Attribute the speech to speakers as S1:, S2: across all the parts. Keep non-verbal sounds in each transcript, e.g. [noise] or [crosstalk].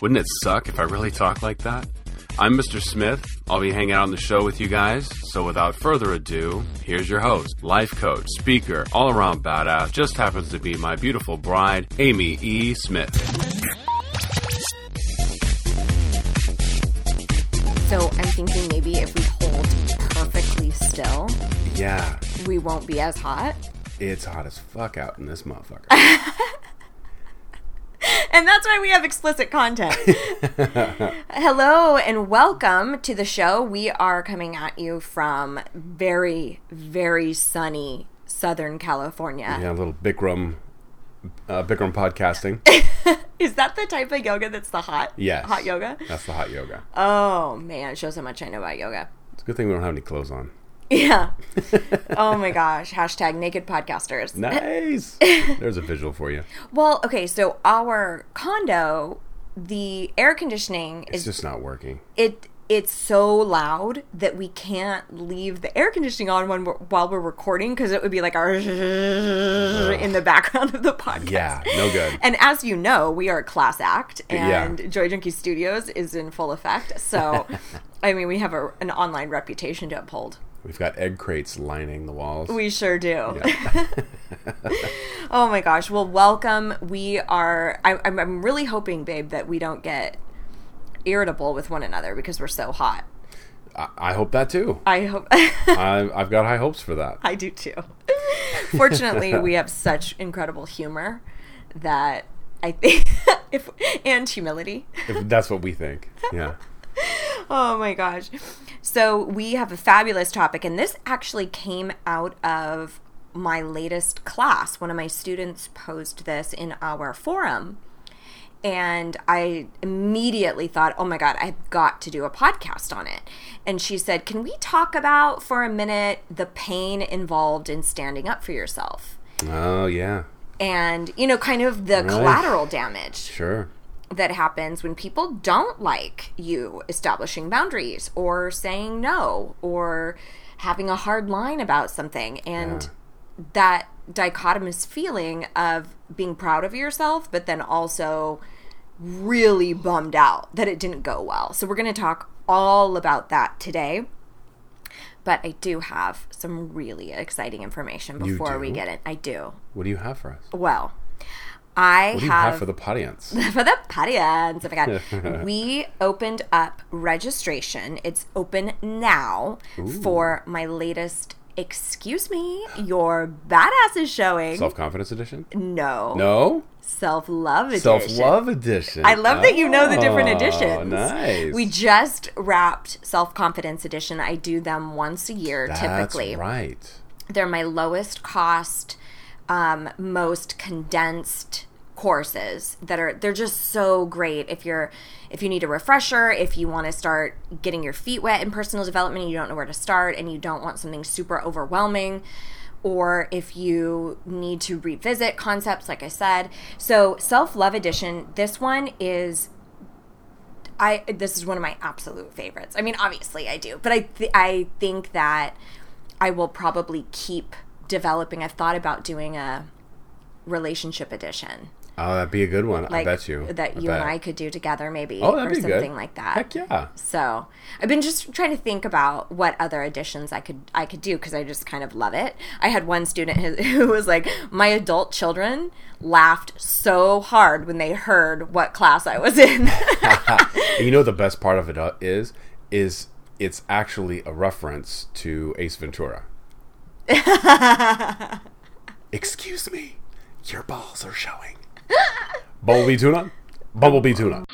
S1: Wouldn't it suck if I really talked like that? I'm Mr. Smith. I'll be hanging out on the show with you guys. So without further ado, here's your host, life coach, speaker, all around badass, just happens to be my beautiful bride, Amy E. Smith.
S2: So I'm thinking maybe if we hold perfectly still,
S1: Yeah,
S2: we won't be as hot.
S1: it's hot as fuck out in this motherfucker. [laughs] [laughs]
S2: And that's why we have explicit content. [laughs] Hello and welcome to the show. We are coming at you from very, very sunny Southern California.
S1: yeah, a little Bikram, uh, Bikram podcasting. [laughs]
S2: Is that the type of yoga that's the hot?
S1: Yes.
S2: Hot yoga?
S1: That's the hot yoga.
S2: Oh man, it shows how much I know about yoga.
S1: It's a good thing we don't have any clothes on.
S2: Yeah. [laughs] oh my gosh. Hashtag naked podcasters.
S1: Nice. [laughs] There's a visual for you.
S2: Well, okay, so our condo, the air conditioning
S1: It's
S2: is
S1: just not working.
S2: it it's so loud that we can't leave the air conditioning on when we're, while we're recording because it would be like our in the background of the podcast.
S1: Yeah, no good.
S2: And as you know, we are a class act,
S1: Yeah.
S2: and Joy Junkie Studios is in full effect. So, [laughs] I mean, we have a, an online reputation to uphold.
S1: We've got egg crates lining the walls.
S2: We sure do. [laughs] [laughs] oh my gosh. Well, welcome. We are. I, I'm, I'm really hoping, babe, that we don't get irritable with one another because we're so hot.
S1: I, I hope that too.
S2: I hope. [laughs]
S1: I, I've got high hopes for that.
S2: I do too. Fortunately, we have such incredible humor that I think if and humility.
S1: If that's what we think. Yeah. [laughs]
S2: Oh my gosh. So, we have a fabulous topic and this actually came out of my latest class. One of my students posed this in our forum. And I immediately thought, oh my God, I've got to do a podcast on it. And she said, Can we talk about for a minute the pain involved in standing up for yourself?
S1: Oh yeah.
S2: And, you know, kind of the collateral damage
S1: Sure.
S2: That happens when people don't like you establishing boundaries or saying no or having a hard line about something. And that dichotomous feeling of being proud of yourself, but then also really bummed out that it didn't go well. So, we're going to talk all about that today. But I do have some really exciting information before we get it. I do.
S1: What do you have for us?
S2: Well, I
S1: What do you
S2: have,
S1: have for the audience? [laughs]
S2: for the audience. Oh my god, [laughs] we opened up registration. It's open now for my latest. Excuse me, your badass is showing.
S1: Self confidence edition?
S2: no,
S1: No?
S2: self love edition.
S1: Self love edition.
S2: I love that you know the different
S1: Oh,
S2: editions.
S1: Nice.
S2: We just wrapped self confidence edition. I do them once a year,
S1: That's
S2: typically.
S1: right.
S2: they're my lowest cost um, most condensed courses that are they're just so great if you're if you need a refresher if you want to start getting your feet wet in personal development and you don't know where to start and you don't want something super overwhelming or if you need to revisit concepts like i said so self-love edition this one is I this is one of my absolute favorites. I mean, obviously I do, but I th- I think that I will probably keep developing. I've thought about doing a relationship edition,
S1: Oh, that'd be a good one.
S2: like
S1: I bet you.
S2: that
S1: I
S2: you
S1: bet.
S2: and I could do together, maybe,
S1: Oh, that'd
S2: or
S1: be good.
S2: something like that.
S1: Heck yeah.
S2: So I've been just trying to think about what other editions I could I could do because I just kind of love it. I had one student [laughs] who- who was like, my adult children laughed so hard when they heard what class I was in. [laughs]
S1: You know the best part of it uh, is? Is it's actually a reference to Ace Ventura. [laughs] Excuse me, your balls are showing. [laughs] Bumblebee tuna? Bumblebee tuna.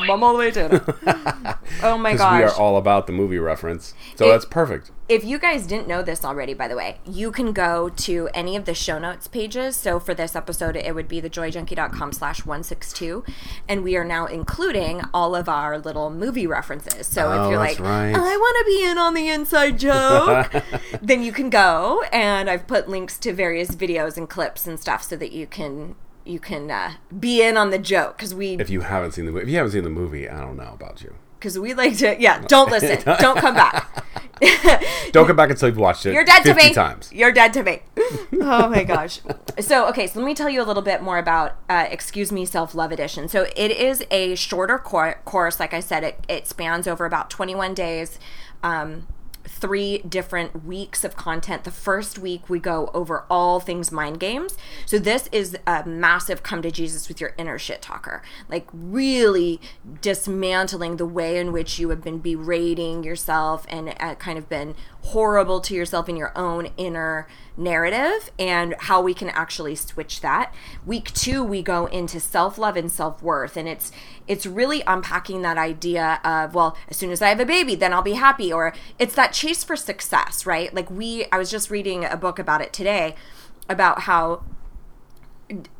S2: I'm all the way to Oh my
S1: 'Cause we are all about the movie reference, so
S2: It-
S1: that's perfect.
S2: If you guys didn't know this already, by the way, you can go to any of the show notes pages. So for this episode, it would be thejoyjunkie.com slash 162. And we are now including all of our little movie references. So
S1: Oh,
S2: if you're like,
S1: right.
S2: Oh, I want to be in on the inside joke, [laughs] then you can go. And I've put links to various videos and clips and stuff so that you can you can uh, be in on the joke because we
S1: If you haven't seen the movie, if you haven't seen the movie, I don't know about you.
S2: because we like to yeah don't listen [laughs] don't come back [laughs]
S1: Don't come back until you've watched it.
S2: You're dead to me.
S1: times.
S2: You're dead to me. [laughs] oh my gosh. So, okay, so let me tell you a little bit more about uh, Excuse Me Self Love Edition. So, it is a shorter cor- course. Like I said, it, it spans over about 21 days. Um, three different weeks of content. The first week we go over all things mind games. So this is a massive come to Jesus with your inner shit talker. Like really dismantling the way in which you have been berating yourself and uh, kind of been horrible to yourself in your own inner narrative and how we can actually switch that. Week 2 we go into self-love and self-worth and it's it's really unpacking that idea of well as soon as i have a baby then i'll be happy or it's that chase for success right like we i was just reading a book about it today about how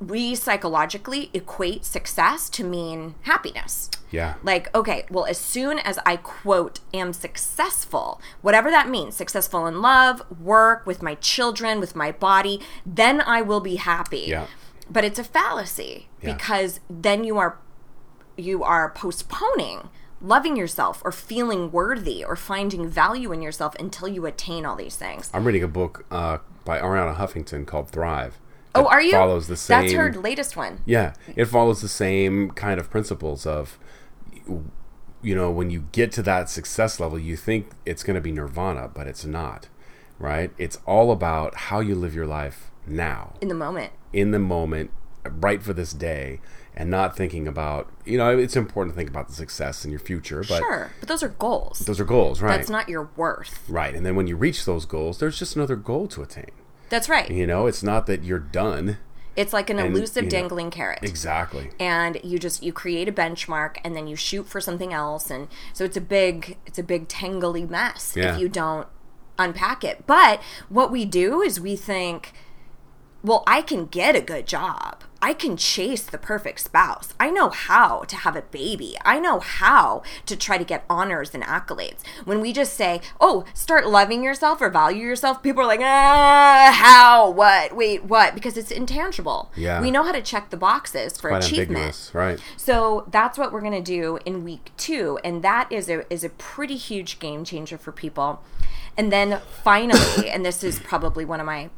S2: we psychologically equate success to mean happiness
S1: Yeah.
S2: like okay well as soon as i quote am successful whatever that means successful in love work with my children with my body then i will be happy
S1: Yeah.
S2: but it's a fallacy
S1: Yeah.
S2: because then you are you are postponing loving yourself or feeling worthy or finding value in yourself until you attain all these things
S1: I'm reading a book uh, by Arianna Huffington called Thrive.
S2: Oh are you
S1: Follows the same.
S2: that's her latest one
S1: Yeah, it follows the same kind of principles of, you know, when you get to that success level, you think it's going to be nirvana, but it's not, right? It's all about how you live your life now,
S2: in the moment
S1: in the moment, right for this day, and not thinking about, you know, it's important to think about the success in your future, but
S2: sure but those are goals
S1: those are goals, right?
S2: that's not your worth
S1: right. And then when you reach those goals, there's just another goal to attain.
S2: That's right
S1: You know, it's not that you're done.
S2: it's like an
S1: And,
S2: elusive
S1: you know,
S2: dangling carrot
S1: Exactly.
S2: and you just you create a benchmark and then you shoot for something else and so it's a big it's a big tangly mess
S1: Yeah.
S2: if you don't unpack it but what we do is we think well i can get a good job i can chase the perfect spouse. I know how to have a baby. I know how to try to get honors and accolades. When we just say oh start loving yourself or value yourself people are like ah how? What? Wait what? Because it's intangible.
S1: Yeah.
S2: we know how to check the boxes for
S1: Quite
S2: achievement.
S1: right?
S2: so that's what we're going to do in week two, and that is a is a pretty huge game changer for people. And then finally, and this is probably one of my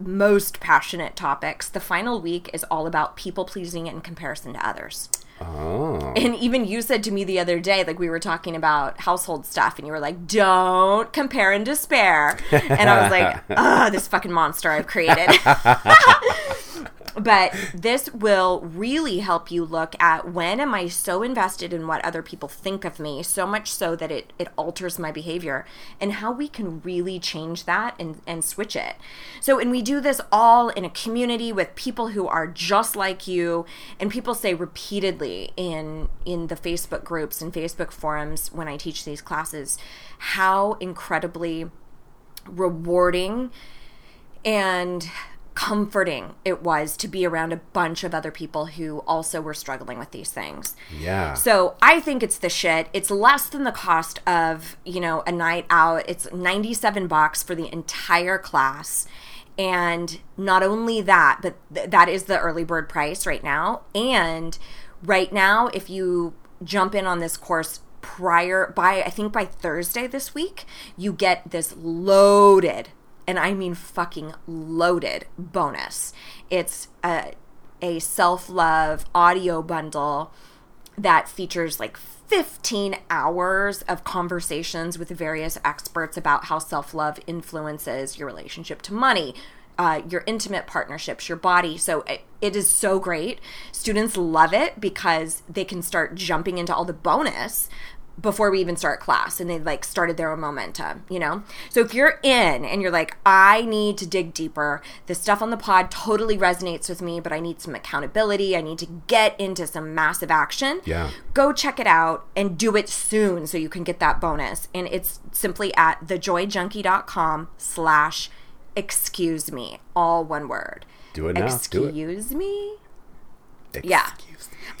S2: most passionate topics, the final week is all about people pleasing in comparison to others.
S1: Oh.
S2: And even you said to me the other day, like we were talking about household stuff, and you were like, "Don't compare and despair." And I was like, [laughs] "Ah, this fucking monster I've created." [laughs] but this will really help you look at when am I so invested in what other people think of me, so much so that it, it alters my behavior, and how we can really change that and, and switch it. So, and we do this all in a community with people who are just like you, and people say repeatedly in in the Facebook groups and Facebook forums when I teach these classes how incredibly rewarding and comforting it was to be around a bunch of other people who also were struggling with these things.
S1: Yeah.
S2: So I think it's the shit. It's less than the cost of, you know, a night out. It's 97 bucks for the entire class. And not only that, but th- that is the early bird price right now. And right now, if you jump in on this course prior by I think by Thursday this week, you get this loaded and I mean fucking loaded bonus. It's a, a self love audio bundle that features like 15 hours of conversations with various experts about how self love influences your relationship to money. Uh, your intimate partnerships, your body. So it, it is so great. Students love it because they can start jumping into all the bonus before we even start class and they like started their own momentum, you know? So if you're in and you're like, I need to dig deeper, this stuff on the pod totally resonates with me, but I need some accountability. I need to get into some massive action.
S1: Yeah.
S2: Go check it out and do it soon so you can get that bonus. And it's simply at thejoyjunkie.com slash excuse me. All one word.
S1: Do it now. Do it.
S2: Excuse me? Yeah.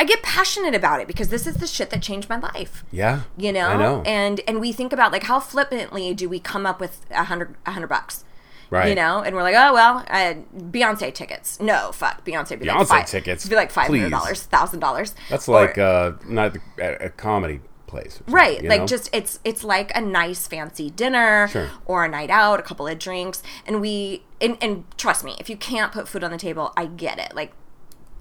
S2: I get passionate about it because this is the shit that changed my life.
S1: Yeah.
S2: You know?
S1: I know.
S2: And and we think about like how flippantly do we come up with a hundred a hundred bucks?
S1: Right.
S2: You know, and we're like, oh well, uh, Beyonce tickets. No, fuck, Beyonce. Be like
S1: Beyonce
S2: five,
S1: tickets?
S2: Be like five hundred dollars, thousand dollars.
S1: That's like uh, not a, a comedy place.
S2: Right, like
S1: know?
S2: just it's it's like a nice fancy dinner
S1: Sure.
S2: or a night out, a couple of drinks, and we and, and trust me, if you can't put food on the table, I get it. Like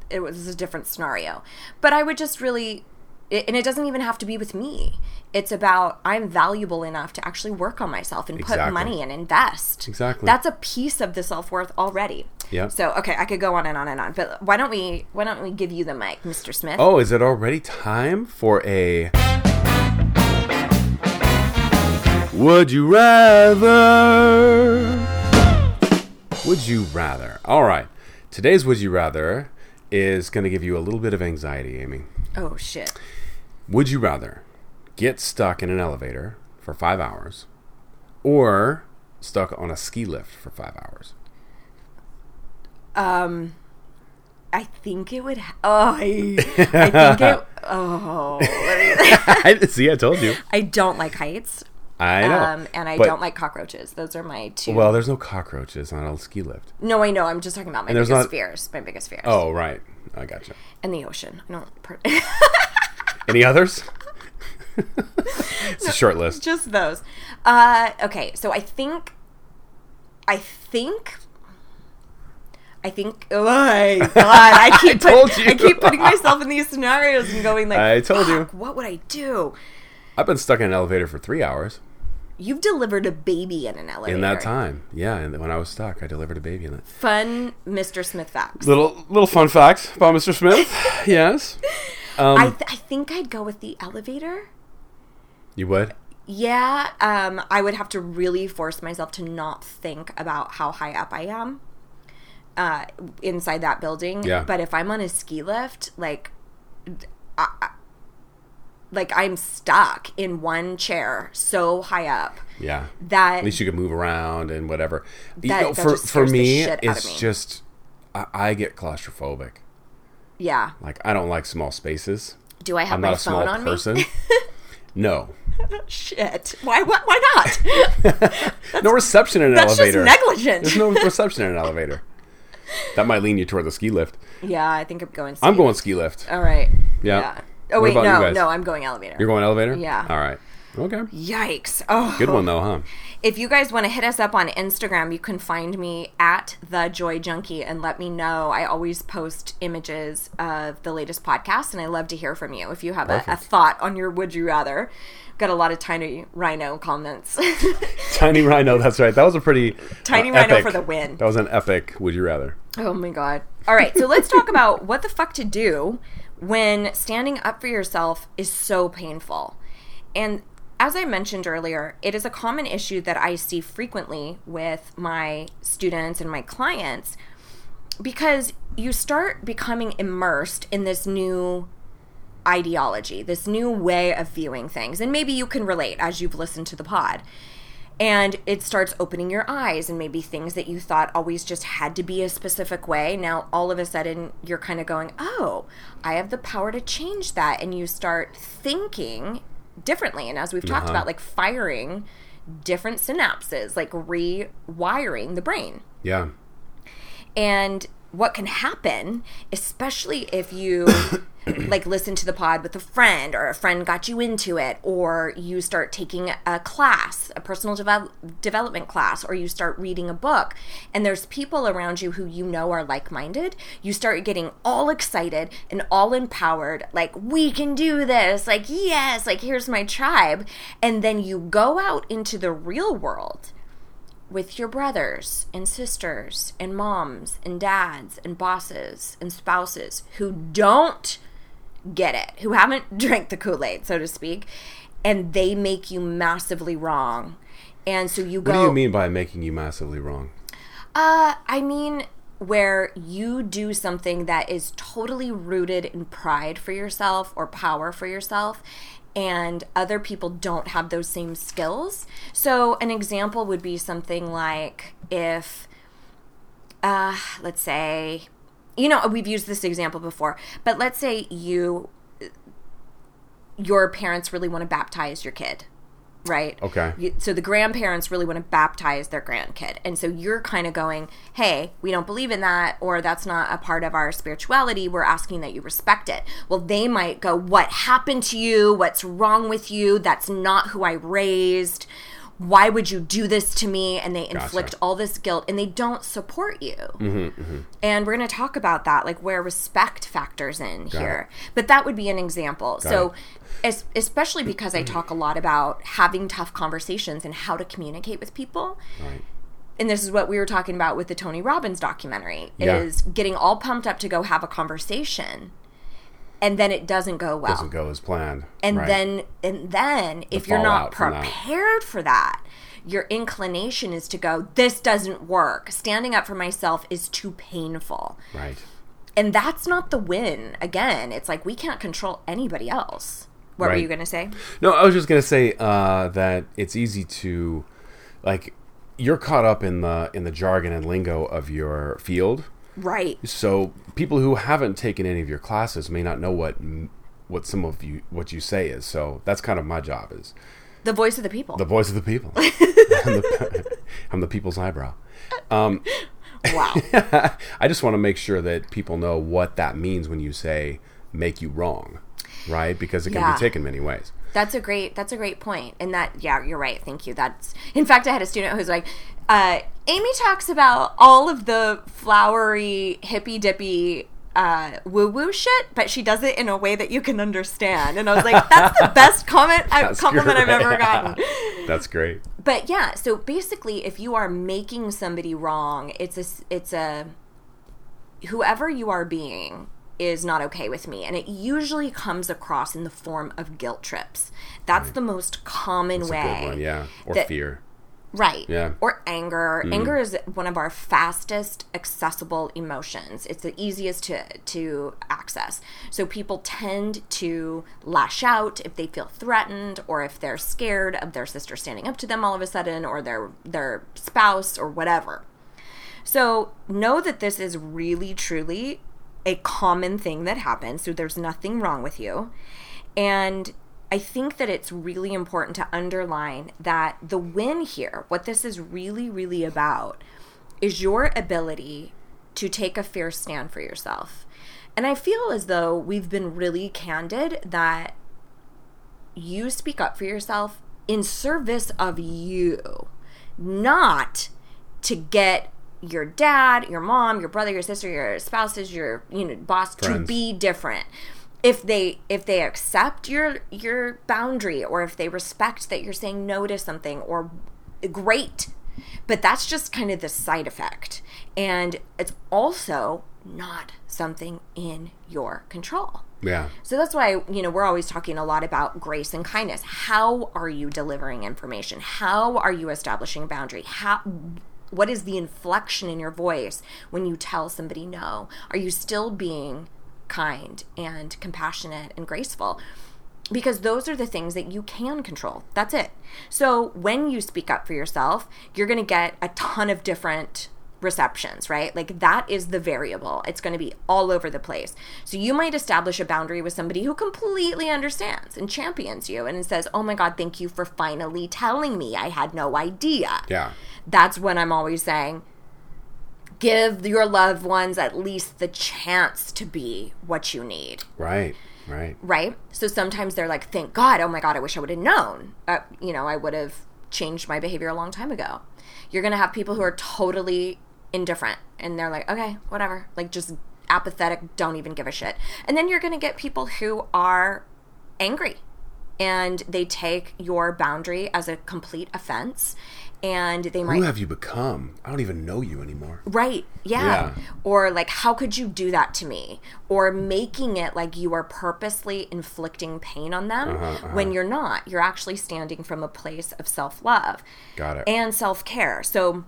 S2: it was a different scenario, but I would just really, it, and it doesn't even have to be with me. It's about I'm valuable enough to actually work on myself and put money and invest.
S1: Exactly.
S2: That's a piece of the self worth already.
S1: Yep.
S2: So okay, I could go on and on and on, but why don't we why don't we give you the mic, Mr. Smith?
S1: Oh, is it already time for a Would you rather? Would you rather? All right. Today's Would You Rather is going to give you a little bit of anxiety, Amy.
S2: Oh shit.
S1: Would you rather get stuck in an elevator for five hours or stuck on a ski lift for five hours?
S2: Um, I think it would. Ha- oh, I, I think it. [laughs] Oh, [laughs]
S1: See, I told you.
S2: I don't like heights.
S1: I know.
S2: Um, and I
S1: But-
S2: don't like cockroaches. Those are my two.
S1: Well, there's no cockroaches on a ski lift.
S2: no, I know. I'm just talking about my biggest
S1: not-
S2: fears. My biggest fears.
S1: Oh, right. I gotcha.
S2: and the ocean. I don't. Per- [laughs]
S1: Any others? [laughs] it's a short list.
S2: just those. Uh, okay, so I think. I think. I think. Oh my [laughs] god! I keep. put-
S1: told you.
S2: I keep putting myself in these scenarios and going like,
S1: I told you.
S2: What would I do?
S1: I've been stuck in an elevator for three hours.
S2: You've delivered a baby in an elevator.
S1: In that time, yeah, and when I was stuck, I delivered a baby in it.
S2: Fun Mr. Smith facts.
S1: Little little fun facts about Mr. Smith. [laughs] yes, um,
S2: I, th- I think I'd go with the elevator.
S1: you would.
S2: Yeah, um, I would have to really force myself to not think about how high up I am uh, inside that building.
S1: Yeah.
S2: But if I'm on a ski lift, like, I, I- like I'm stuck in one chair so high up
S1: Yeah.
S2: that
S1: At least you could move around and whatever. You know,
S2: that
S1: for
S2: just
S1: for me, it's
S2: me.
S1: just I, I get claustrophobic.
S2: yeah.
S1: Like I don't like small spaces.
S2: Do I have
S1: I'm
S2: my
S1: not a small
S2: phone on
S1: person.
S2: me? [laughs]
S1: no,
S2: Shit. Why? Why, why not? [laughs]
S1: no reception in an
S2: That's just
S1: elevator.
S2: negligent.
S1: There's no reception in an elevator. That might lean you toward the ski lift.
S2: yeah, I think I'm going.
S1: I'm
S2: ski.
S1: going ski lift.
S2: All right.
S1: Yeah.
S2: Oh wait, no, no, I'm going elevator.
S1: You're going elevator.
S2: Yeah.
S1: All right. Okay.
S2: Yikes! Oh,
S1: Good one though, huh?
S2: If you guys want to hit us up on Instagram, you can find me at the Joy Junkie and let me know. I always post images of the latest podcast, and I love to hear from you. If you have a, a thought on your would you rather, got a lot of tiny rhino comments. [laughs]
S1: Tiny Rhino. That's right. That was a pretty
S2: Tiny
S1: uh,
S2: Rhino
S1: epic-
S2: for the win.
S1: That was an epic. Would you rather?
S2: Oh my god. All right, so let's talk about what the fuck to do when standing up for yourself is so painful. And as I mentioned earlier, it is a common issue that I see frequently with my students and my clients because you start becoming immersed in this new ideology, this new way of viewing things. And maybe you can relate as you've listened to the pod. And it starts opening your eyes, and maybe things that you thought always just had to be a specific way. Now, all of a sudden, you're kind of going, Oh, I have the power to change that. And you start thinking differently. And as we've talked
S1: Uh-huh.
S2: about, like firing different synapses, like rewiring the brain.
S1: Yeah.
S2: And what can happen, especially if you [coughs] like listen to the pod with a friend or a friend got you into it or you start taking a class, a personal devel- development class or you start reading a book and there's people around you who you know are like-minded, you start getting all excited and all empowered like we can do this, like yes, like here's my tribe. And then you go out into the real world with your brothers and sisters and moms and dads and bosses and spouses who don't get it, who haven't [laughs] drank the Kool Aid, so to speak. and they make you massively wrong. And so you go
S1: What do you mean by making you massively wrong?
S2: Uh, I mean where you do something that is totally rooted in pride for yourself or power for yourself and other people don't have those same skills. So an example would be something like if uh let's say you know we've used this example before, but let's say you your parents really want to baptize your kid right?
S1: Okay.
S2: So the grandparents really want to baptize their grandkid. And so you're kind of going, hey, we don't believe in that, or that's not a part of our spirituality. We're asking that you respect it. Well, they might go, what happened to you? What's wrong with you? That's not who I raised. Why would you do this to me? And they inflict all this guilt and they don't support you.
S1: Mm-hmm,
S2: And we're going to talk about that, like where respect factors in here. But that would be an example. so, es- especially because I talk a lot about having tough conversations and how to communicate with people.
S1: Right.
S2: And this is what we were talking about with the Tony Robbins documentary
S1: Yeah.
S2: is getting all pumped up to go have a conversation and then it doesn't go well.
S1: Doesn't go as planned.
S2: and
S1: Right.
S2: then and then if you're not
S1: from that.
S2: prepared for that, your inclination is to go this doesn't work. Standing up for myself is too painful.
S1: Right.
S2: And that's not the win. Again, it's like we can't control anybody else. What were you going to say?
S1: No, I was just gonna say uh, that it's easy to, like, you're caught up in the in the jargon and lingo of your field.
S2: Right.
S1: So people who haven't taken any of your classes may not know what what some of you what you say is. So that's kind of my job is
S2: The voice of the people.
S1: the voice of the people. [laughs] I'm, the, [laughs] I'm the people's eyebrow.
S2: Um, wow. [laughs]
S1: I just want to make sure that people know what that means when you say make you wrong, right? Because it can
S2: Yeah.
S1: be taken many ways.
S2: That's a great that's a great point. And that yeah, you're right. Thank you. That's in fact I had a student who's like, uh, Amy talks about all of the flowery, hippy dippy uh, woo woo shit, but she does it in a way that you can understand. And I was like, that's the [laughs] best comment I, compliment I've ever gotten. [laughs]
S1: That's great.
S2: But yeah, so basically, if you are making somebody wrong, it's a it's a whoever you are being is not okay with me, and it usually comes across in the form of guilt trips. That's the most common
S1: That's
S2: way.
S1: one, yeah. Or
S2: that-
S1: fear.
S2: Right.
S1: Yeah.
S2: Or anger. Mm. Anger is one of our fastest accessible emotions. It's the easiest to to access. So people tend to lash out if they feel threatened or if they're scared of their sister standing up to them all of a sudden or their their spouse or whatever. So know that this is really truly a common thing that happens. So there's nothing wrong with you. And I think that it's really important to underline that the win here, what this is really, really about, is your ability to take a fair stand for yourself. And I feel as though we've been really candid that you speak up for yourself in service of you, not to get your dad, your mom, your brother, your sister, your spouses, your you know boss to be different. If they if they accept your your boundary or if they respect that you're saying no to something or great. But that's just kind of the side effect. And it's also not something in your control.
S1: Yeah.
S2: So that's why, you know, we're always talking a lot about grace and kindness. How are you delivering information? How are you establishing a boundary? How what is the inflection in your voice when you tell somebody no? Are you still being kind and compassionate and graceful? Because those are the things that you can control. That's it. So when you speak up for yourself, you're going to get a ton of different receptions, right? Like that is the variable. It's going to be all over the place. So you might establish a boundary with somebody who completely understands and champions you and says, "Oh my god, thank you for finally telling me. I had no idea."
S1: Yeah.
S2: That's when I'm always saying give your loved ones at least the chance to be what you need
S1: Right. Right.
S2: right? So sometimes they're like, "Thank God! Oh my God! I wish I would have known. Uh, you know, I would have changed my behavior a long time ago." You're gonna have people who are totally indifferent, and they're like, "Okay, whatever," like just apathetic, don't even give a shit. And then you're gonna get people who are angry, and they take your boundary as a complete offense and they might
S1: Who have you become? I don't even know you anymore.
S2: Right. Yeah.
S1: Yeah.
S2: Or like, how could you do that to me? Or making it like you are purposely inflicting pain on them
S1: Uh-huh,
S2: when you're not. You're actually standing from a place of self love
S1: Got it.
S2: and self care. So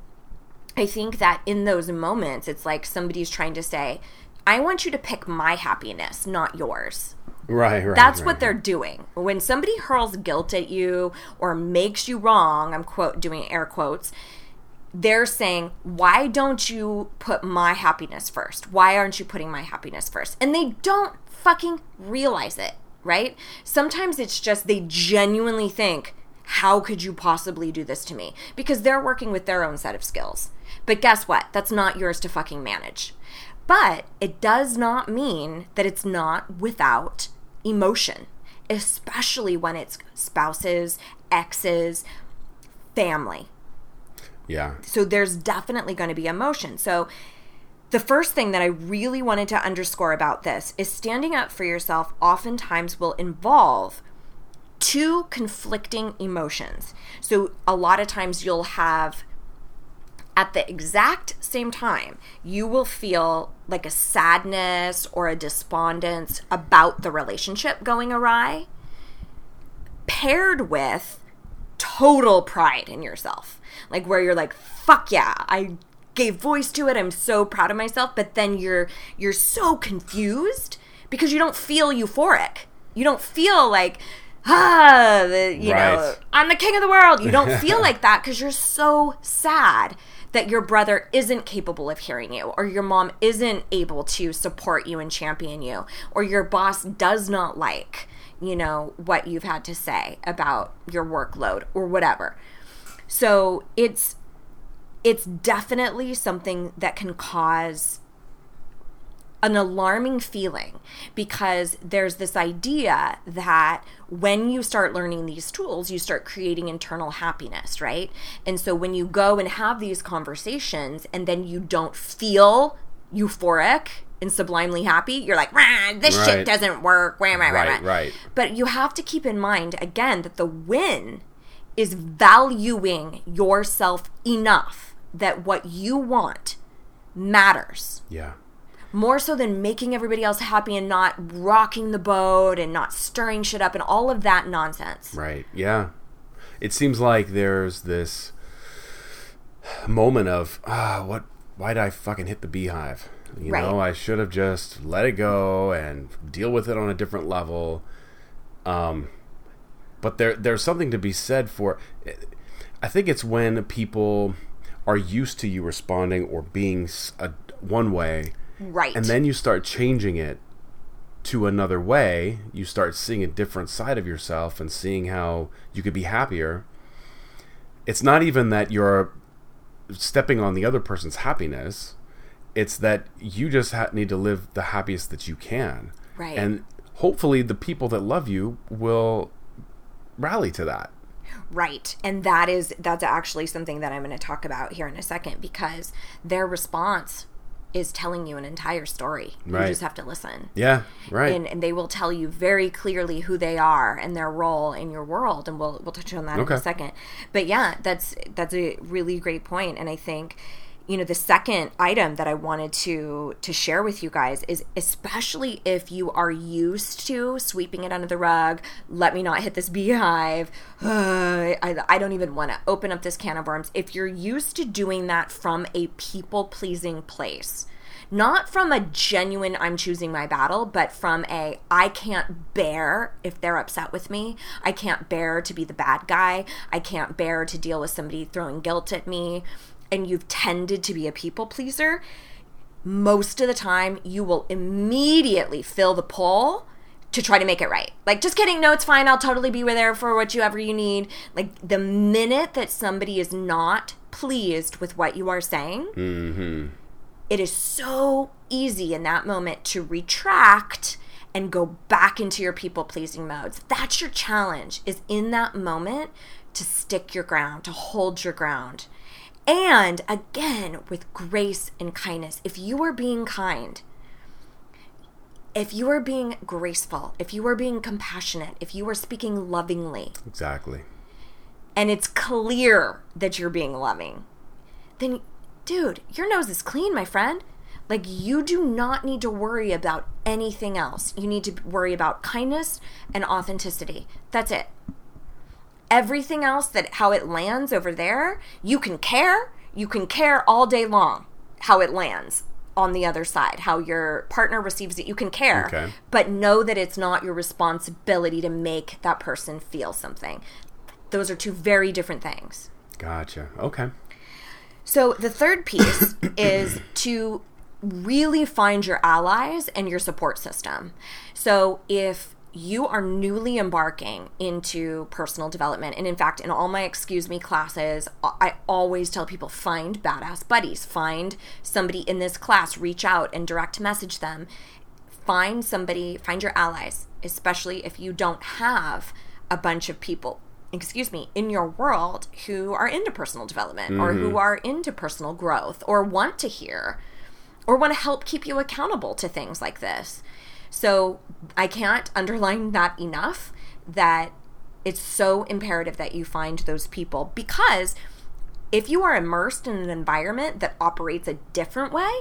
S2: I think that in those moments, it's like somebody's trying to say, I want you to pick my happiness, not yours.
S1: Right, right.
S2: That's
S1: right,
S2: what they're doing. When somebody hurls guilt at you or makes you wrong, I'm quote doing air quotes, they're saying, "Why don't you put my happiness first? Why aren't you putting my happiness first? And they don't fucking realize it, right? Sometimes it's just they genuinely think, "How could you possibly do this to me?" Because they're working with their own set of skills. But guess what? That's not yours to fucking manage. But it does not mean that it's not without emotion, especially when it's spouses, exes, family.
S1: Yeah.
S2: So there's definitely going to be emotion. So the first thing that I really wanted to underscore about this is standing up for yourself oftentimes will involve two conflicting emotions. So a lot of times you'll have at the exact same time, you will feel like a sadness or a despondence about the relationship going awry, paired with total pride in yourself. Like where you're like, fuck yeah, I gave voice to it. I'm so proud of myself. But then you're you're so confused because you don't feel euphoric. You don't feel like ah, the, you know, I'm the king of the world. You don't [laughs] feel like that because you're so sad that your brother isn't capable of hearing you, or your mom isn't able to support you and champion you, or your boss does not like, you know, what you've had to say about your workload or whatever. So it's it's definitely something that can cause an alarming feeling because there's this idea that when you start learning these tools, you start creating internal happiness, right? And so when you go and have these conversations and then you don't feel euphoric and sublimely happy, you're like, this
S1: Right.
S2: shit doesn't work. Rah, rah,
S1: Right,
S2: rah."
S1: right.
S2: But you have to keep in mind, again, that the win is valuing yourself enough that what you want matters
S1: Yeah.
S2: More so than making everybody else happy and not rocking the boat and not stirring shit up and all of that nonsense.
S1: Right. Yeah. It seems like there's this moment of ah, what? Why did I fucking hit the beehive? You
S2: Right.
S1: know, I should have just let it go and deal with it on a different level. Um, but there, there's something to be said for. I think it's when people are used to you responding or being a, one way,
S2: Right.
S1: and then you start changing it to another way you start seeing a different side of yourself and seeing how you could be happier it's not even that you're stepping on the other person's happiness it's that you just ha- need to live the happiest that you can
S2: Right.
S1: and hopefully the people that love you will rally to that
S2: Right. And that is that's actually something that I'm going to talk about here in a second because their response is telling you an entire story. You just have to listen.
S1: yeah right
S2: And, and they will tell you very clearly who they are and their role in your world and we'll we'll touch on that in a second. But yeah, that's that's a really great point and I think you know the second item that I wanted to to share with you guys is especially if you are used to sweeping it under the rug, let me not hit this beehive. [sighs] I, I don't even want to open up this can of worms. If you're used to doing that from a people pleasing place, not from a genuine I'm choosing my battle, but from a I can't bear if they're upset with me. I can't bear to be the bad guy. I can't bear to deal with somebody throwing guilt at me. And you've tended to be a people pleaser. Most of the time, you will immediately fill the pull to try to make it right. Like, just kidding. No, it's fine. I'll totally be there for whatever you need. Like, the minute that somebody is not pleased with what you are saying, mm-hmm. it is so easy in that moment to retract and go back into your people pleasing modes. That's your challenge is in that moment to stick your ground, to hold your ground. And again, with grace and kindness. If you are being kind, if you are being graceful, if you are being compassionate, if you are speaking lovingly,
S1: Exactly.
S2: and it's clear that you're being loving, then, dude, your nose is clean, my friend. Like, you do not need to worry about anything else. You need to worry about kindness and authenticity. That's it. Everything else that how it lands over there, you can care. You can care all day long how it lands on the other side, how your partner receives it. You can care,
S1: Okay.
S2: but know that it's not your responsibility to make that person feel something. Those are two very different things.
S1: Gotcha. Okay.
S2: So the third piece [coughs] is to really find your allies and your support system. So if you are newly embarking into personal development, and in fact, in all my excuse me classes, I always tell people find badass buddies, find somebody in this class, reach out and direct message them. Find somebody, find your allies, especially if you don't have a bunch of people excuse me, in your world who are into personal development or who mm-hmm. are into personal growth or want to hear or want to help keep you accountable to things like this. So I can't underline that enough that it's so imperative that you find those people because if you are immersed in an environment that operates a different way,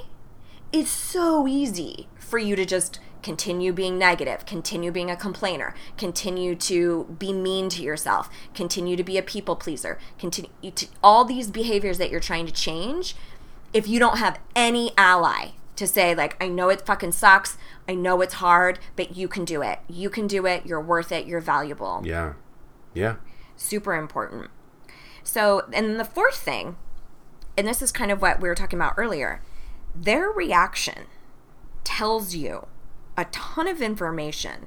S2: it's so easy for you to just continue being negative, continue being a complainer, continue to be mean to yourself, continue to be a people pleaser, continue to all these behaviors that you're trying to change. If you don't have any ally to say like I know it fucking sucks, I know it's hard, but you can do it. You can do it. You're worth it. You're valuable
S1: Yeah. Yeah.
S2: super important. So, and then the fourth thing, and this is kind of what we were talking about earlier, their reaction tells you a ton of information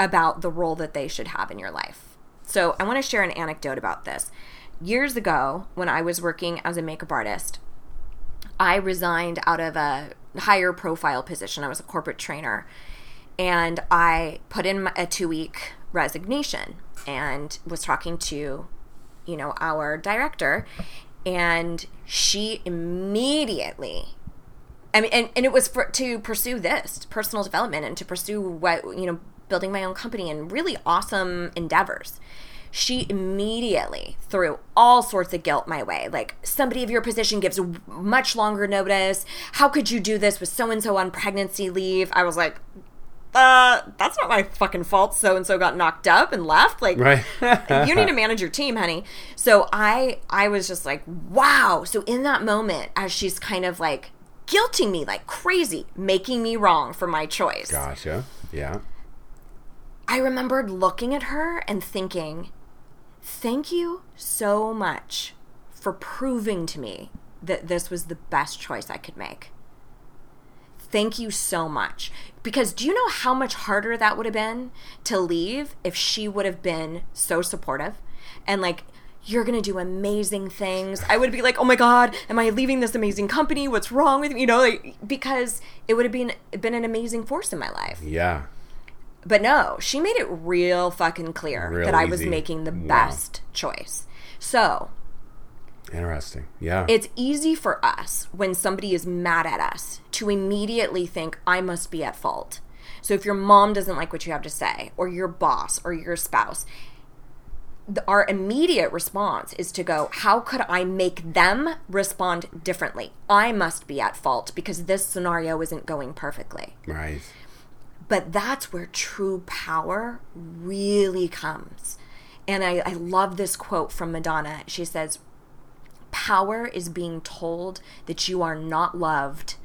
S2: about the role that they should have in your life. So, I want to share an anecdote about this. Years ago, when I was working as a makeup artist, I resigned out of a higher profile position. I was a corporate trainer. And I put in a two week resignation and was talking to, you know, our director. And she immediately, I mean, and, and it was for, to pursue this personal development and to pursue what, you know, building my own company and really awesome endeavors she immediately threw all sorts of guilt my way. Like, somebody of your position gives much longer notice. How could you do this with so and so on pregnancy leave? I was like, uh, that's not my fucking fault. So and so got knocked up and left. Like,
S1: Right. [laughs]
S2: you need to manage your team, honey. So I, I was just like, wow. So in that moment, as she's kind of like guilting me like crazy, making me wrong for my choice.
S1: Gotcha. Yeah.
S2: I remembered looking at her and thinking, thank you so much for proving to me that this was the best choice I could make. Thank you so much. Because do you know how much harder that would have been to leave if she would have been so supportive and like, you're gonna do amazing things. I would be like, oh my god, am I leaving this amazing company? What's wrong with me? You know, like because it would have been been an amazing force in my life.
S1: Yeah.
S2: But no, she made it real fucking clear
S1: Real
S2: that I was
S1: easy.
S2: making the
S1: Wow.
S2: best choice. So
S1: Interesting. Yeah.
S2: it's easy for us when somebody is mad at us to immediately think, I must be at fault. So if your mom doesn't like what you have to say, or your boss, or your spouse, the, our immediate response is to go, How could I make them respond differently? I must be at fault because this scenario isn't going perfectly.
S1: right.
S2: But that's where true power really comes. And I, I love this quote from Madonna. She says, Power is being told that you are not loved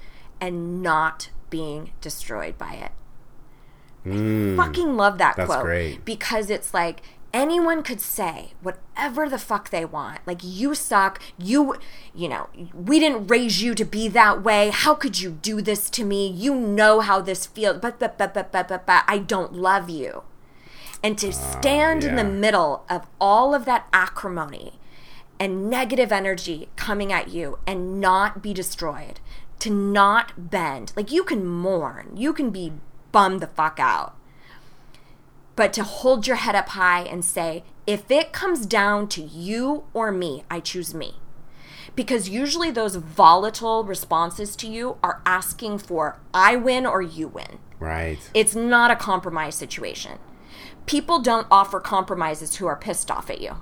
S2: and not being destroyed by it. I fucking love that
S1: Mm. That's
S2: quote.
S1: great.
S2: Because it's like anyone could say whatever the fuck they want. Like you suck. You you know, we didn't raise you to be that way. How could you do this to me? You know how this feels. But but but but but but, but I don't love you. And to stand in the
S1: Ah,
S2: middle of all of that acrimony and negative energy coming at you and not be destroyed, to not bend. Like you can mourn, you can be bummed the fuck out. But to hold your head up high and say, if it comes down to you or me, I choose me. because usually those volatile responses to you are asking for I win or you win.
S1: Right.
S2: It's not a compromise situation. People don't offer compromises who are pissed off at you.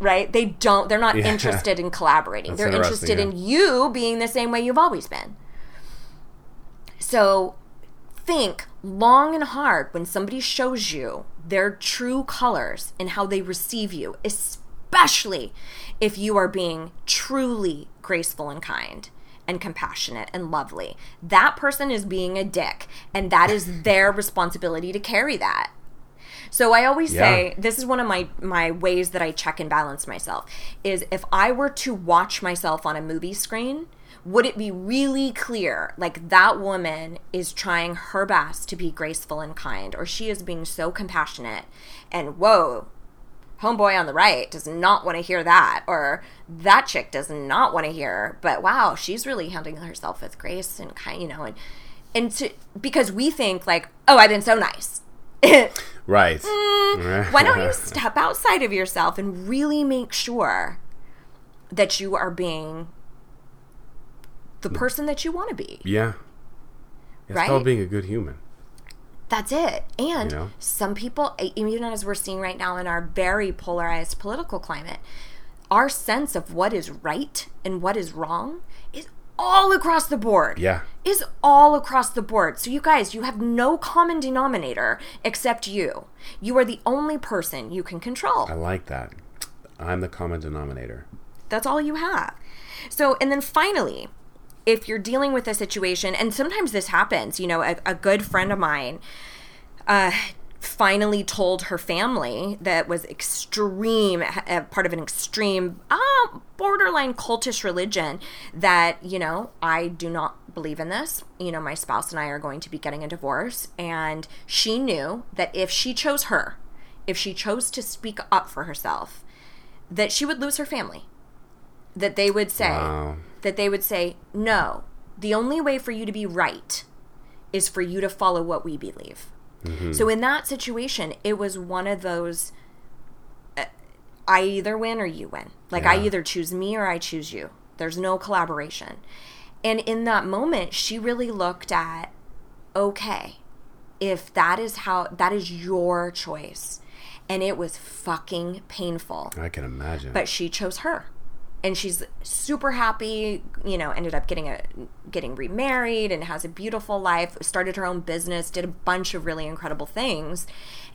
S2: Right? They don't they're not
S1: Yeah.
S2: interested in collaborating.
S1: That's
S2: they're interested in you being the same way you've always been. So think long and hard when somebody shows you their true colors and how they receive you, especially if you are being truly graceful and kind and compassionate and lovely. That person is being a dick, and that is [laughs] their responsibility to carry that. So I always
S1: Yeah.
S2: say this is one of my my ways that I check and balance myself is if I were to watch myself on a movie screen, would it be really clear like that woman is trying her best to be graceful and kind or she is being so compassionate and whoa homeboy on the right does not want to hear that or that chick does not want to hear but wow she's really handling herself with grace and kind you know and and to, because we think like oh i've been so nice [laughs]
S1: Right.
S2: Mm, why don't you step outside of yourself and really make sure that you are being the person that you want to be
S1: yeah. It's
S2: Right?
S1: called being a good human.
S2: That's it. And
S1: You know?
S2: some people, even as we're seeing right now in our very polarized political climate, our sense of what is right and what is wrong is all across the board.
S1: Yeah.
S2: Is all across the board. So, you guys, you have no common denominator except you. You are the only person you can control.
S1: I like that. I'm the common denominator.
S2: That's all you have. So, and then finally, if you're dealing with a situation, and sometimes this happens, you know, a, a good friend of mine uh, finally told her family that was extreme, uh, part of an extreme, uh, borderline cultish religion, that, you know, I do not believe in this. You know, my spouse and I are going to be getting a divorce. And she knew that if she chose her, if she chose to speak up for herself, that she would lose her family. That they would say,
S1: Wow.
S2: That they would say, no, the only way for you to be right is for you to follow what we believe. So in that situation, it was one of those uh, I either win or you win. Like I either choose me or I choose you. There's no collaboration. And in that moment, she really looked at okay, if that is how that is your choice. And it was fucking painful
S1: I can imagine.
S2: but she chose her and she's super happy you know ended up getting a getting remarried and has a beautiful life started her own business did a bunch of really incredible things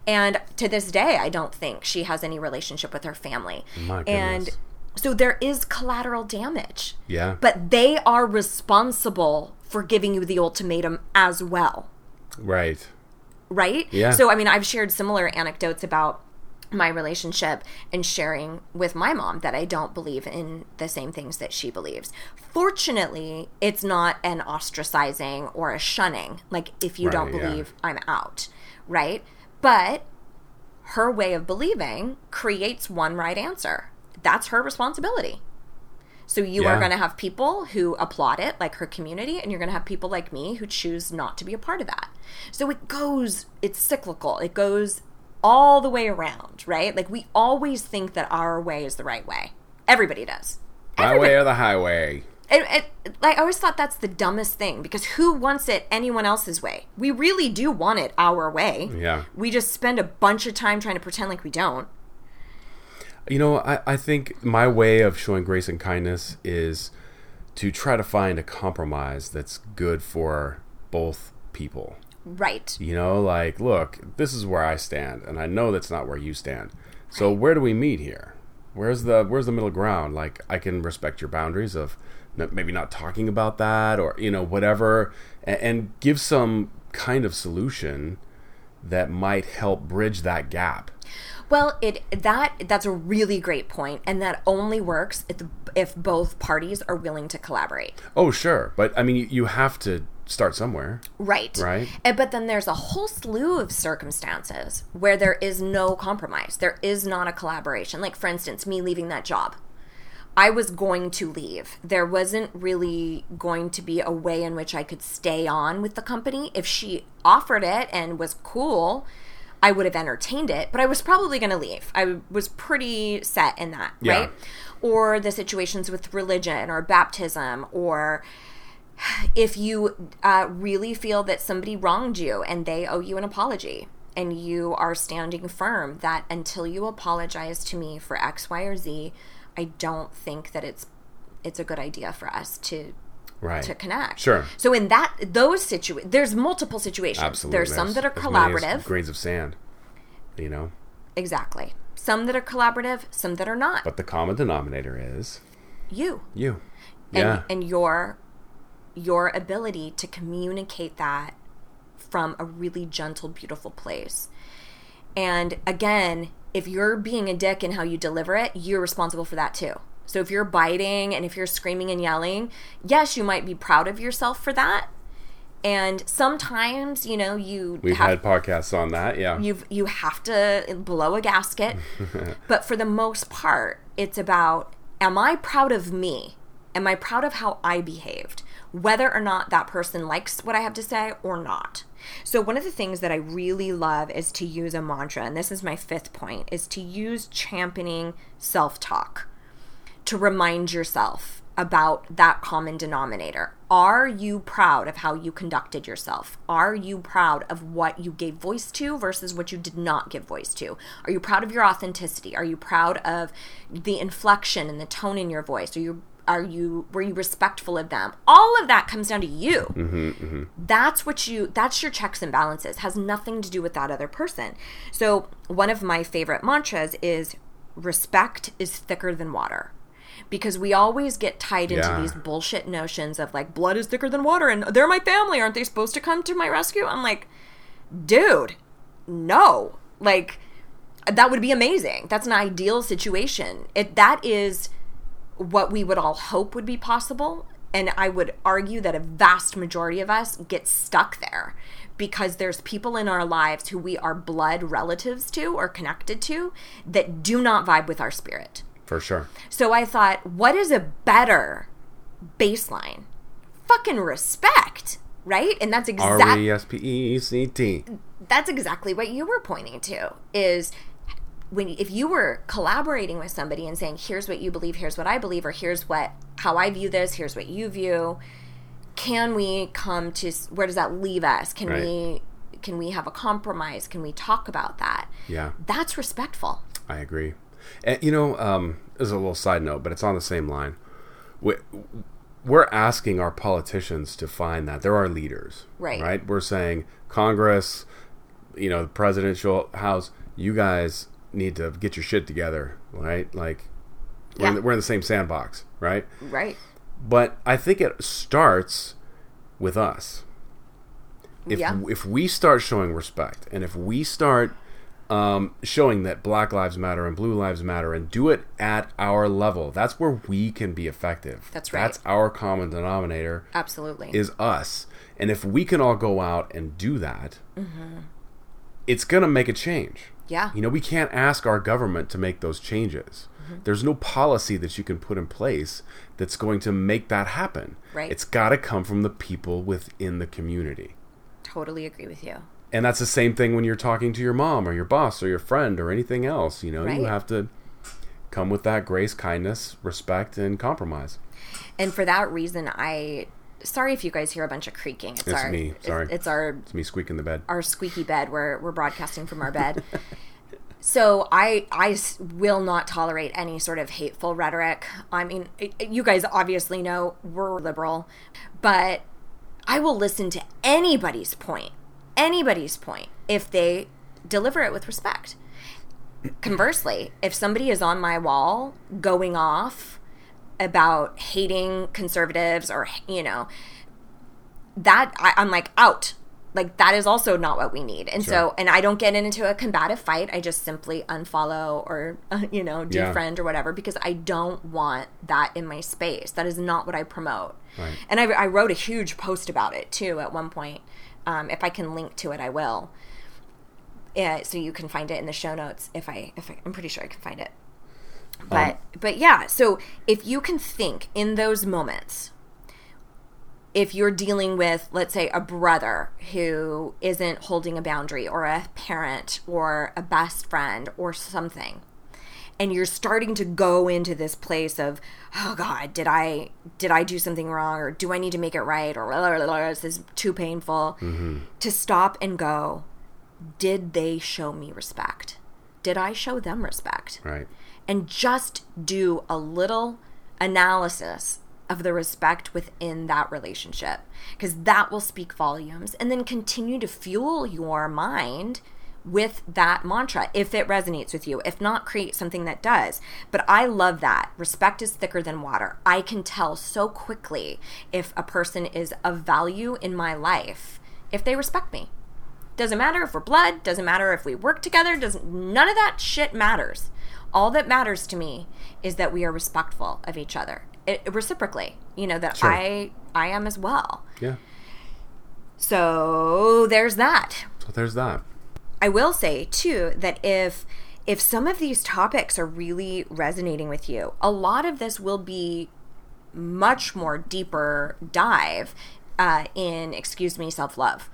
S2: and to this day i don't think she has any relationship with her family
S1: My
S2: and
S1: goodness.
S2: so there is collateral damage
S1: yeah.
S2: but they are responsible for giving you the ultimatum as well
S1: right.
S2: right?
S1: Yeah.
S2: So I mean, I've shared similar anecdotes about my relationship and sharing with my mom that I don't believe in the same things that she believes. Fortunately, it's not an ostracizing or a shunning. Like if you don't
S1: Right, yeah.
S2: believe, I'm out, right? But her way of believing creates one right answer. That's her responsibility. So you are going to have people who applaud it, like her community, and you're going to have people like me who choose not to be a part of that. So it goes, it's cyclical. It goes all the way around, right? Like we always think that our way is the right way. Everybody does.
S1: My way or the highway.
S2: it, it, like I always thought that's the dumbest thing because who wants it anyone else's way? We really do want it our way.
S1: Yeah.
S2: We just spend a bunch of time trying to pretend like we don't.
S1: You know, I, I think my way of showing grace and kindness is to try to find a compromise that's good for both people.
S2: Right.
S1: You know, like, look, this is where I stand, and I know that's not where you stand. So where do we meet here? Where's the where's the middle ground? Like, I can respect your boundaries of maybe not talking about that, or you know, whatever, and, and give some kind of solution that might help bridge that gap.
S2: Well, it that that's a really great point, and that only works if if both parties are willing to collaborate.
S1: Oh, sure, but I mean, you, you have to start somewhere.
S2: Right.
S1: Right.
S2: And, but then there's a whole slew of circumstances where there is no compromise. There is not a collaboration. Like, for instance, me leaving that job. I was going to leave. There wasn't really going to be a way in which I could stay on with the company. If she offered it and was cool, I would have entertained it, but I was probably going to leave. I was pretty set in that,
S1: Yeah.
S2: right? Or the situations with religion or baptism, or if you uh, really feel that somebody wronged you and they owe you an apology, and you are standing firm that until you apologize to me for X, Y, or Z, I don't think that it's it's a good idea for us to
S1: Right.
S2: to connect.
S1: Sure.
S2: So in that those situa there's multiple situations.
S1: Absolutely.
S2: There's some that are
S1: as many as
S2: collaborative.
S1: grains of sand. You know,
S2: Exactly. Some that are collaborative, some that are not.
S1: but the common denominator is
S2: you.
S1: you.
S2: And
S1: yeah.
S2: and your your ability to communicate that from a really gentle, beautiful place. And again, if you're being a dick in how you deliver it, you're responsible for that too. So if you're biting and if you're screaming and yelling, yes, you might be proud of yourself for that. And sometimes, you know, you
S1: We've
S2: have
S1: had podcasts on that. Yeah.
S2: you've you have to blow a gasket [laughs] but for the most part it's about am i proud of me am i proud of how i behaved whether or not that person likes what i have to say or not so one of the things that i really love is to use a mantra and this is my fifth point is to use championing self-talk to remind yourself about that common denominator. Are you proud of how you conducted yourself? Are you proud of what you gave voice to versus what you did not give voice to? Are you proud of your authenticity? Are you proud of the inflection and the tone in your voice? Are you are you were you respectful of them? All of that comes down to you. Mm-hmm, mm-hmm. That's what you that's your checks and balances. Has nothing to do with that other person. So, one of my favorite mantras is respect is thicker than water because we always get tied into
S1: Yeah.
S2: these bullshit notions of like blood is thicker than water and they're my family aren't they supposed to come to my rescue i'm like dude no like that would be amazing that's an ideal situation it that is what we would all hope would be possible and i would argue that a vast majority of us get stuck there because there's people in our lives who we are blood relatives to or connected to that do not vibe with our spirit
S1: For sure.
S2: so I thought, what is a better baseline? Fucking respect, right? And that's
S1: R
S2: exactly
S1: E S P E C T.
S2: that's exactly what you were pointing to is when if you were collaborating with somebody and saying here's what you believe here's what i believe or here's what how i view this here's what you view can we come to where does that leave us can
S1: Right.
S2: we can we have a compromise can we talk about that
S1: Yeah.
S2: that's respectful
S1: I agree. And, you know, um, is a little side note, but it's on the same line. We, we're asking our politicians to find that. They're our leaders.
S2: Right.
S1: Right? We're saying, Congress, you know, the presidential house, you guys need to get your shit together, right? Like, we're, in the, we're in the same sandbox, right?
S2: right
S1: But I think it starts with us. If
S2: Yeah.
S1: if we start showing respect, and if we start um, showing that Black Lives Matter and Blue Lives Matter, and do it at our level, that's where we can be effective.
S2: That's right.
S1: That's our common denominator
S2: absolutely
S1: is us. And if we can all go out and do that, it's going to make a change.
S2: Yeah.
S1: You know, we can't ask our government to make those changes.
S2: Mm-hmm.
S1: There's no policy that you can put in place that's going to make that happen.
S2: Right.
S1: It's got to come from the people within the community.
S2: totally agree with you
S1: And that's the same thing when you're talking to your mom or your boss or your friend or anything else. You know, you have to come with that grace, kindness, respect, and compromise.
S2: And for that reason, I sorry if you guys hear a bunch of creaking. It's,
S1: It's
S2: our
S1: me, sorry.
S2: It's, our
S1: It's me squeaking the bed.
S2: our squeaky bed. We're we're broadcasting from our bed. [laughs] so I I will not tolerate any sort of hateful rhetoric. I mean, it- you guys obviously know we're liberal, but I will listen to anybody's point, anybody's point if they deliver it with respect. Conversely, if somebody is on my wall going off about hating conservatives or you know that I, I'm like out. Like that is also not what we need. And so, and I don't get into a combative fight. I just simply unfollow or uh, [laughs] you know
S1: Yeah.
S2: defriend or whatever because I don't want that in my space. That is not what I promote.
S1: Right.
S2: And I, I wrote a huge post about it too at one point. Um, if I can link to it, I will. Yeah, so you can find it in the show notes. If I, if I, I'm pretty sure I can find it. But, um, but yeah. So if you can think in those moments, if you're dealing with, let's say, a brother who isn't holding a boundary, or a parent, or a best friend, or something, and you're starting to go into this place of, oh God, did I did I do something wrong, or do I need to make it right, or blah, blah, blah, this is too painful, mm-hmm. to stop and go, did they show me respect? Did I show them respect?
S1: Right.
S2: And just do a little analysis of the respect within that relationship because that will speak volumes and then continue to fuel your mind with that mantra if it resonates with you if not create something that does. But i love that. Respect is thicker than water. I can tell so quickly if a person is of value in my life if they respect me. Doesn't matter if we're blood, doesn't matter if we work together, doesn't none of that shit matters. All that matters to me is that we are respectful of each other. It, reciprocally, you know that
S1: Sure.
S2: I I am as well.
S1: Yeah.
S2: So there's that.
S1: So there's that.
S2: I will say too that if if some of these topics are really resonating with you, a lot of this will be much more deeper dive uh, in excuse me self love.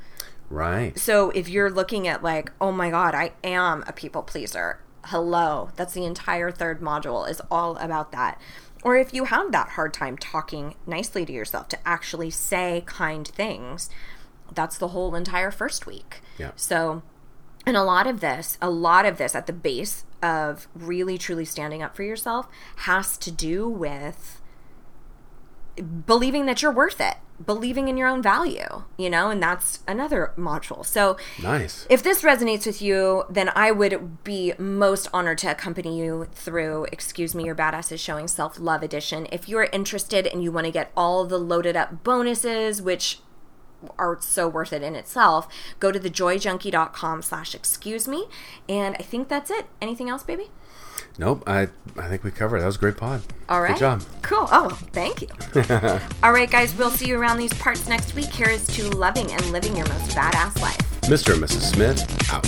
S1: Right.
S2: So if you're looking at like, oh my god, I am a people pleaser. Hello, that's the entire third module is all about that. Or if you have that hard time talking nicely to yourself to actually say kind things, that's the whole entire first week.
S1: Yeah.
S2: So and a lot of this, a lot of this at the base of really truly standing up for yourself has to do with believing that you're worth it, believing in your own value, you know, and that's another module. So,
S1: Nice.
S2: if this resonates with you, then I would be most honored to accompany you through Excuse Me, Your Badass is Showing Self Love Edition. If you're interested and you want to get all the loaded up bonuses, which are so worth it in itself, go to thejoyjunkie.com slash excuse me. And I think that's it. Anything else, baby?
S1: Nope. I I think we covered. it. That was a great pod.
S2: All right.
S1: Good job.
S2: Cool. Oh, thank you. [laughs] All right, guys, we'll see you around these parts next week. Here is to loving and living your most badass life.
S1: Mr. and Mrs. Smith out.